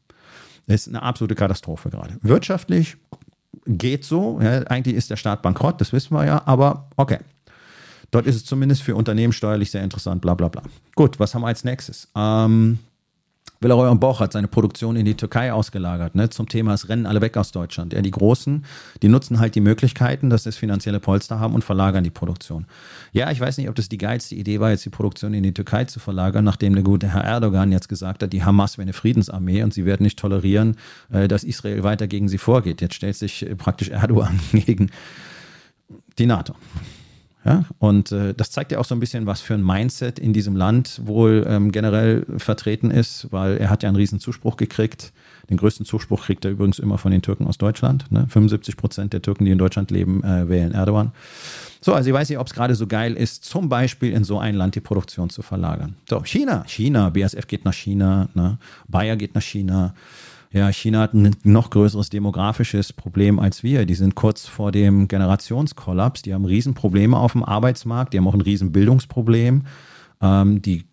Das ist eine absolute Katastrophe gerade. Wirtschaftlich geht so. Ja, eigentlich ist der Staat bankrott, das wissen wir ja, aber okay. Dort ist es zumindest für Unternehmen steuerlich sehr interessant, bla bla bla. Gut, was haben wir als nächstes? Ähm, Villeroy und Boch hat seine Produktion in die Türkei ausgelagert, ne, zum Thema, es rennen alle weg aus Deutschland. Ja, die Großen, die nutzen halt die Möglichkeiten, dass sie das finanzielle Polster haben und verlagern die Produktion. Ja, ich weiß nicht, ob das die geilste Idee war, jetzt die Produktion in die Türkei zu verlagern, nachdem der gute Herr Erdogan jetzt gesagt hat, die Hamas wäre eine Friedensarmee und sie werden nicht tolerieren, äh, dass Israel weiter gegen sie vorgeht. Jetzt stellt sich praktisch Erdogan gegen die NATO. Ja, und äh, das zeigt ja auch so ein bisschen, was für ein Mindset in diesem Land wohl ähm, generell vertreten ist, weil er hat ja einen riesen Zuspruch gekriegt. Den größten Zuspruch kriegt er übrigens immer von den Türken aus Deutschland. Ne? 75 Prozent der Türken, die in Deutschland leben, äh, wählen Erdogan. So, also ich weiß nicht, ob es gerade so geil ist, zum Beispiel in so ein Land die Produktion zu verlagern. So, China, China, BASF geht nach China, ne? Bayer geht nach China. Ja, China hat ein noch größeres demografisches Problem als wir. Die sind kurz vor dem Generationskollaps. Die haben Riesenprobleme auf dem Arbeitsmarkt. Die haben auch ein Riesenbildungsproblem. Ähm, die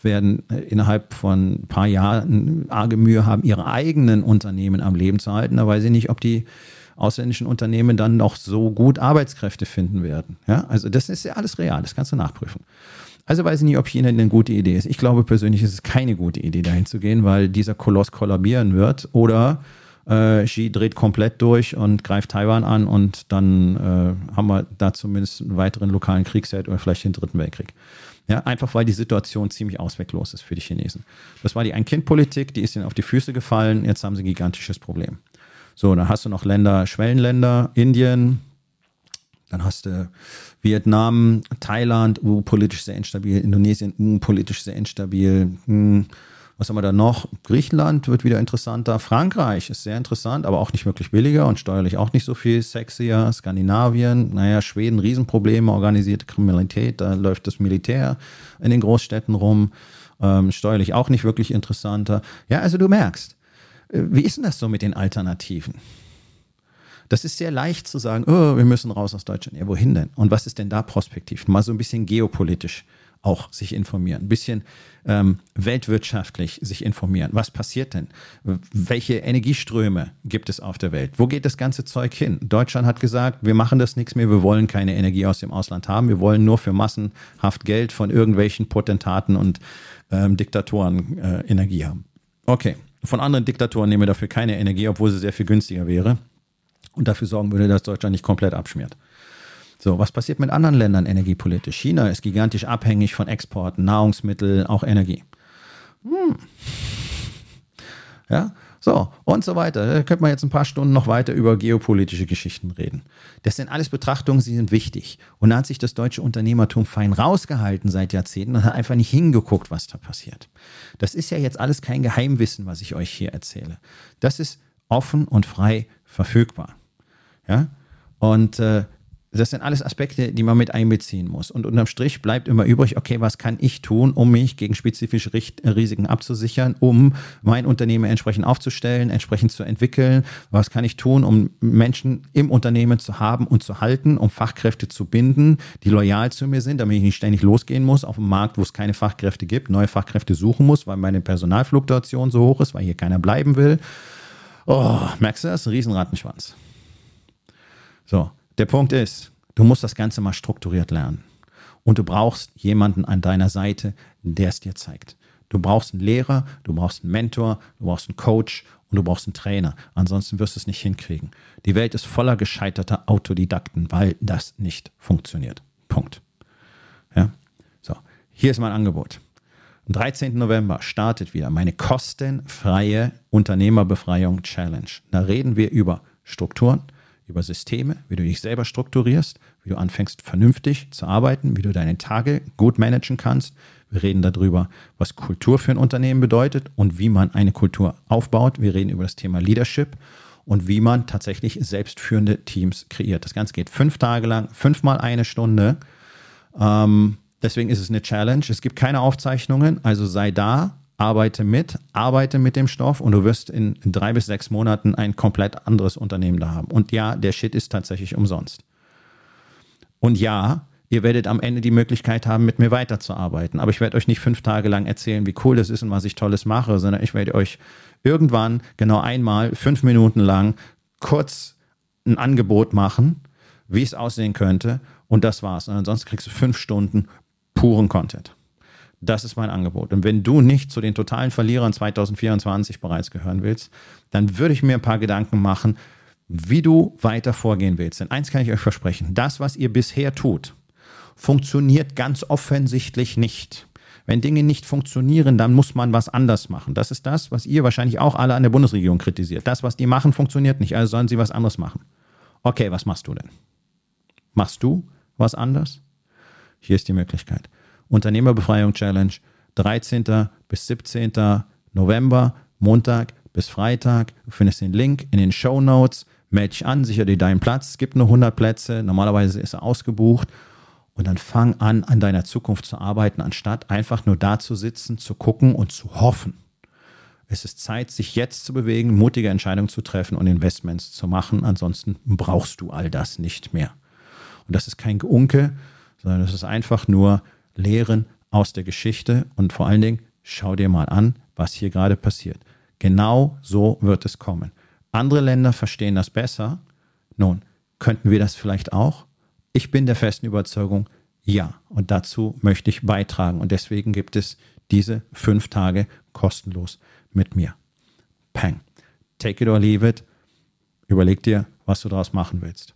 werden innerhalb von ein paar Jahren arge Mühe haben, ihre eigenen Unternehmen am Leben zu halten. Da weiß ich nicht, ob die ausländischen Unternehmen dann noch so gut Arbeitskräfte finden werden. Ja, also das ist ja alles real. Das kannst du nachprüfen. Also weiß ich nicht, ob China eine gute Idee ist. Ich glaube persönlich ist es keine gute Idee, dahin zu gehen, weil dieser Koloss kollabieren wird oder äh, Xi dreht komplett durch und greift Taiwan an und dann äh, haben wir da zumindest einen weiteren lokalen Kriegsherd oder vielleicht den dritten Weltkrieg. Ja, einfach weil die Situation ziemlich ausweglos ist für die Chinesen. Das war die Ein-Kind-Politik, die ist ihnen auf die Füße gefallen, jetzt haben sie ein gigantisches Problem. So, dann hast du noch Länder, Schwellenländer, Indien, dann hast du Vietnam, Thailand, uh, politisch sehr instabil, Indonesien, uh, politisch sehr instabil. Hm. Was haben wir da noch? Griechenland wird wieder interessanter. Frankreich ist sehr interessant, aber auch nicht wirklich billiger und steuerlich auch nicht so viel sexier. Skandinavien, naja, Schweden, Riesenprobleme, organisierte Kriminalität, da läuft das Militär in den Großstädten rum. Ähm, steuerlich auch nicht wirklich interessanter. Ja, also du merkst, äh, wie ist denn das so mit den Alternativen? Das ist sehr leicht zu sagen, oh, wir müssen raus aus Deutschland. Ja, wohin denn? Und was ist denn da prospektiv? Mal so ein bisschen geopolitisch auch sich informieren, ein bisschen ähm, weltwirtschaftlich sich informieren. Was passiert denn? Welche Energieströme gibt es auf der Welt? Wo geht das ganze Zeug hin? Deutschland hat gesagt, wir machen das nichts mehr, wir wollen keine Energie aus dem Ausland haben, wir wollen nur für massenhaft Geld von irgendwelchen Potentaten und ähm, Diktatoren äh, Energie haben. Okay, von anderen Diktatoren nehmen wir dafür keine Energie, obwohl sie sehr viel günstiger wäre und dafür sorgen würde, dass Deutschland nicht komplett abschmiert. So, was passiert mit anderen Ländern energiepolitisch? China ist gigantisch abhängig von Exporten, Nahrungsmittel, auch Energie. Hm. Ja, so, und so weiter. Da könnte man jetzt ein paar Stunden noch weiter über geopolitische Geschichten reden. Das sind alles Betrachtungen, sie sind wichtig. Und da hat sich das deutsche Unternehmertum fein rausgehalten seit Jahrzehnten und hat einfach nicht hingeguckt, was da passiert. Das ist ja jetzt alles kein Geheimwissen, was ich euch hier erzähle. Das ist offen und frei verfügbar. Ja? Und äh, das sind alles Aspekte, die man mit einbeziehen muss. Und unterm Strich bleibt immer übrig, okay, was kann ich tun, um mich gegen spezifische Risiken abzusichern, um mein Unternehmen entsprechend aufzustellen, entsprechend zu entwickeln? Was kann ich tun, um Menschen im Unternehmen zu haben und zu halten, um Fachkräfte zu binden, die loyal zu mir sind, damit ich nicht ständig losgehen muss auf dem Markt, wo es keine Fachkräfte gibt, neue Fachkräfte suchen muss, weil meine Personalfluktuation so hoch ist, weil hier keiner bleiben will. Oh, merkst du das? Riesenrattenschwanz. So, der Punkt ist, du musst das Ganze mal strukturiert lernen. Und du brauchst jemanden an deiner Seite, der es dir zeigt. Du brauchst einen Lehrer, du brauchst einen Mentor, du brauchst einen Coach und du brauchst einen Trainer. Ansonsten wirst du es nicht hinkriegen. Die Welt ist voller gescheiterter Autodidakten, weil das nicht funktioniert. Punkt. Ja? So, hier ist mein Angebot. Am 13. November startet wieder meine kostenfreie Unternehmerbefreiung Challenge. Da reden wir über Strukturen, über Systeme, wie du dich selber strukturierst, wie du anfängst vernünftig zu arbeiten, wie du deine Tage gut managen kannst. Wir reden darüber, was Kultur für ein Unternehmen bedeutet und wie man eine Kultur aufbaut. Wir reden über das Thema Leadership und wie man tatsächlich selbstführende Teams kreiert. Das Ganze geht fünf Tage lang, fünfmal eine Stunde. Ähm, deswegen ist es eine Challenge. Es gibt keine Aufzeichnungen, also sei da, arbeite mit, arbeite mit dem Stoff und du wirst in, drei bis sechs Monaten ein komplett anderes Unternehmen da haben. Und ja, der Shit ist tatsächlich umsonst. Und ja, ihr werdet am Ende die Möglichkeit haben, mit mir weiterzuarbeiten. Aber ich werde euch nicht fünf Tage lang erzählen, wie cool das ist und was ich Tolles mache, sondern ich werde euch irgendwann genau einmal fünf Minuten lang kurz ein Angebot machen, wie es aussehen könnte. Und das war's. Und ansonsten kriegst du fünf Stunden puren Content. Das ist mein Angebot. Und wenn du nicht zu den totalen Verlierern 2024 bereits gehören willst, dann würde ich mir ein paar Gedanken machen, wie du weiter vorgehen willst. Denn eins kann ich euch versprechen, das, was ihr bisher tut, funktioniert ganz offensichtlich nicht. Wenn Dinge nicht funktionieren, dann muss man was anders machen. Das ist das, was ihr wahrscheinlich auch alle an der Bundesregierung kritisiert. Das, was die machen, funktioniert nicht, also sollen sie was anderes machen. Okay, was machst du denn? Machst du was anders? Hier ist die Möglichkeit. Unternehmerbefreiung Challenge, 13. bis 17. November, Montag bis Freitag. Du findest den Link in den Show Notes. Melde dich an, sicher dir deinen Platz. Es gibt nur 100 Plätze. Normalerweise ist er ausgebucht. Und dann fang an, an deiner Zukunft zu arbeiten, anstatt einfach nur da zu sitzen, zu gucken und zu hoffen. Es ist Zeit, sich jetzt zu bewegen, mutige Entscheidungen zu treffen und Investments zu machen. Ansonsten brauchst du all das nicht mehr. Und das ist kein Geunke, sondern es ist einfach nur Lehren aus der Geschichte und vor allen Dingen schau dir mal an, was hier gerade passiert. Genau so wird es kommen. Andere Länder verstehen das besser. Nun, könnten wir das vielleicht auch? Ich bin der festen Überzeugung, ja. Und dazu möchte ich beitragen. Und deswegen gibt es diese fünf Tage kostenlos mit mir. Peng. Take it or leave it. Überleg dir, was du daraus machen willst.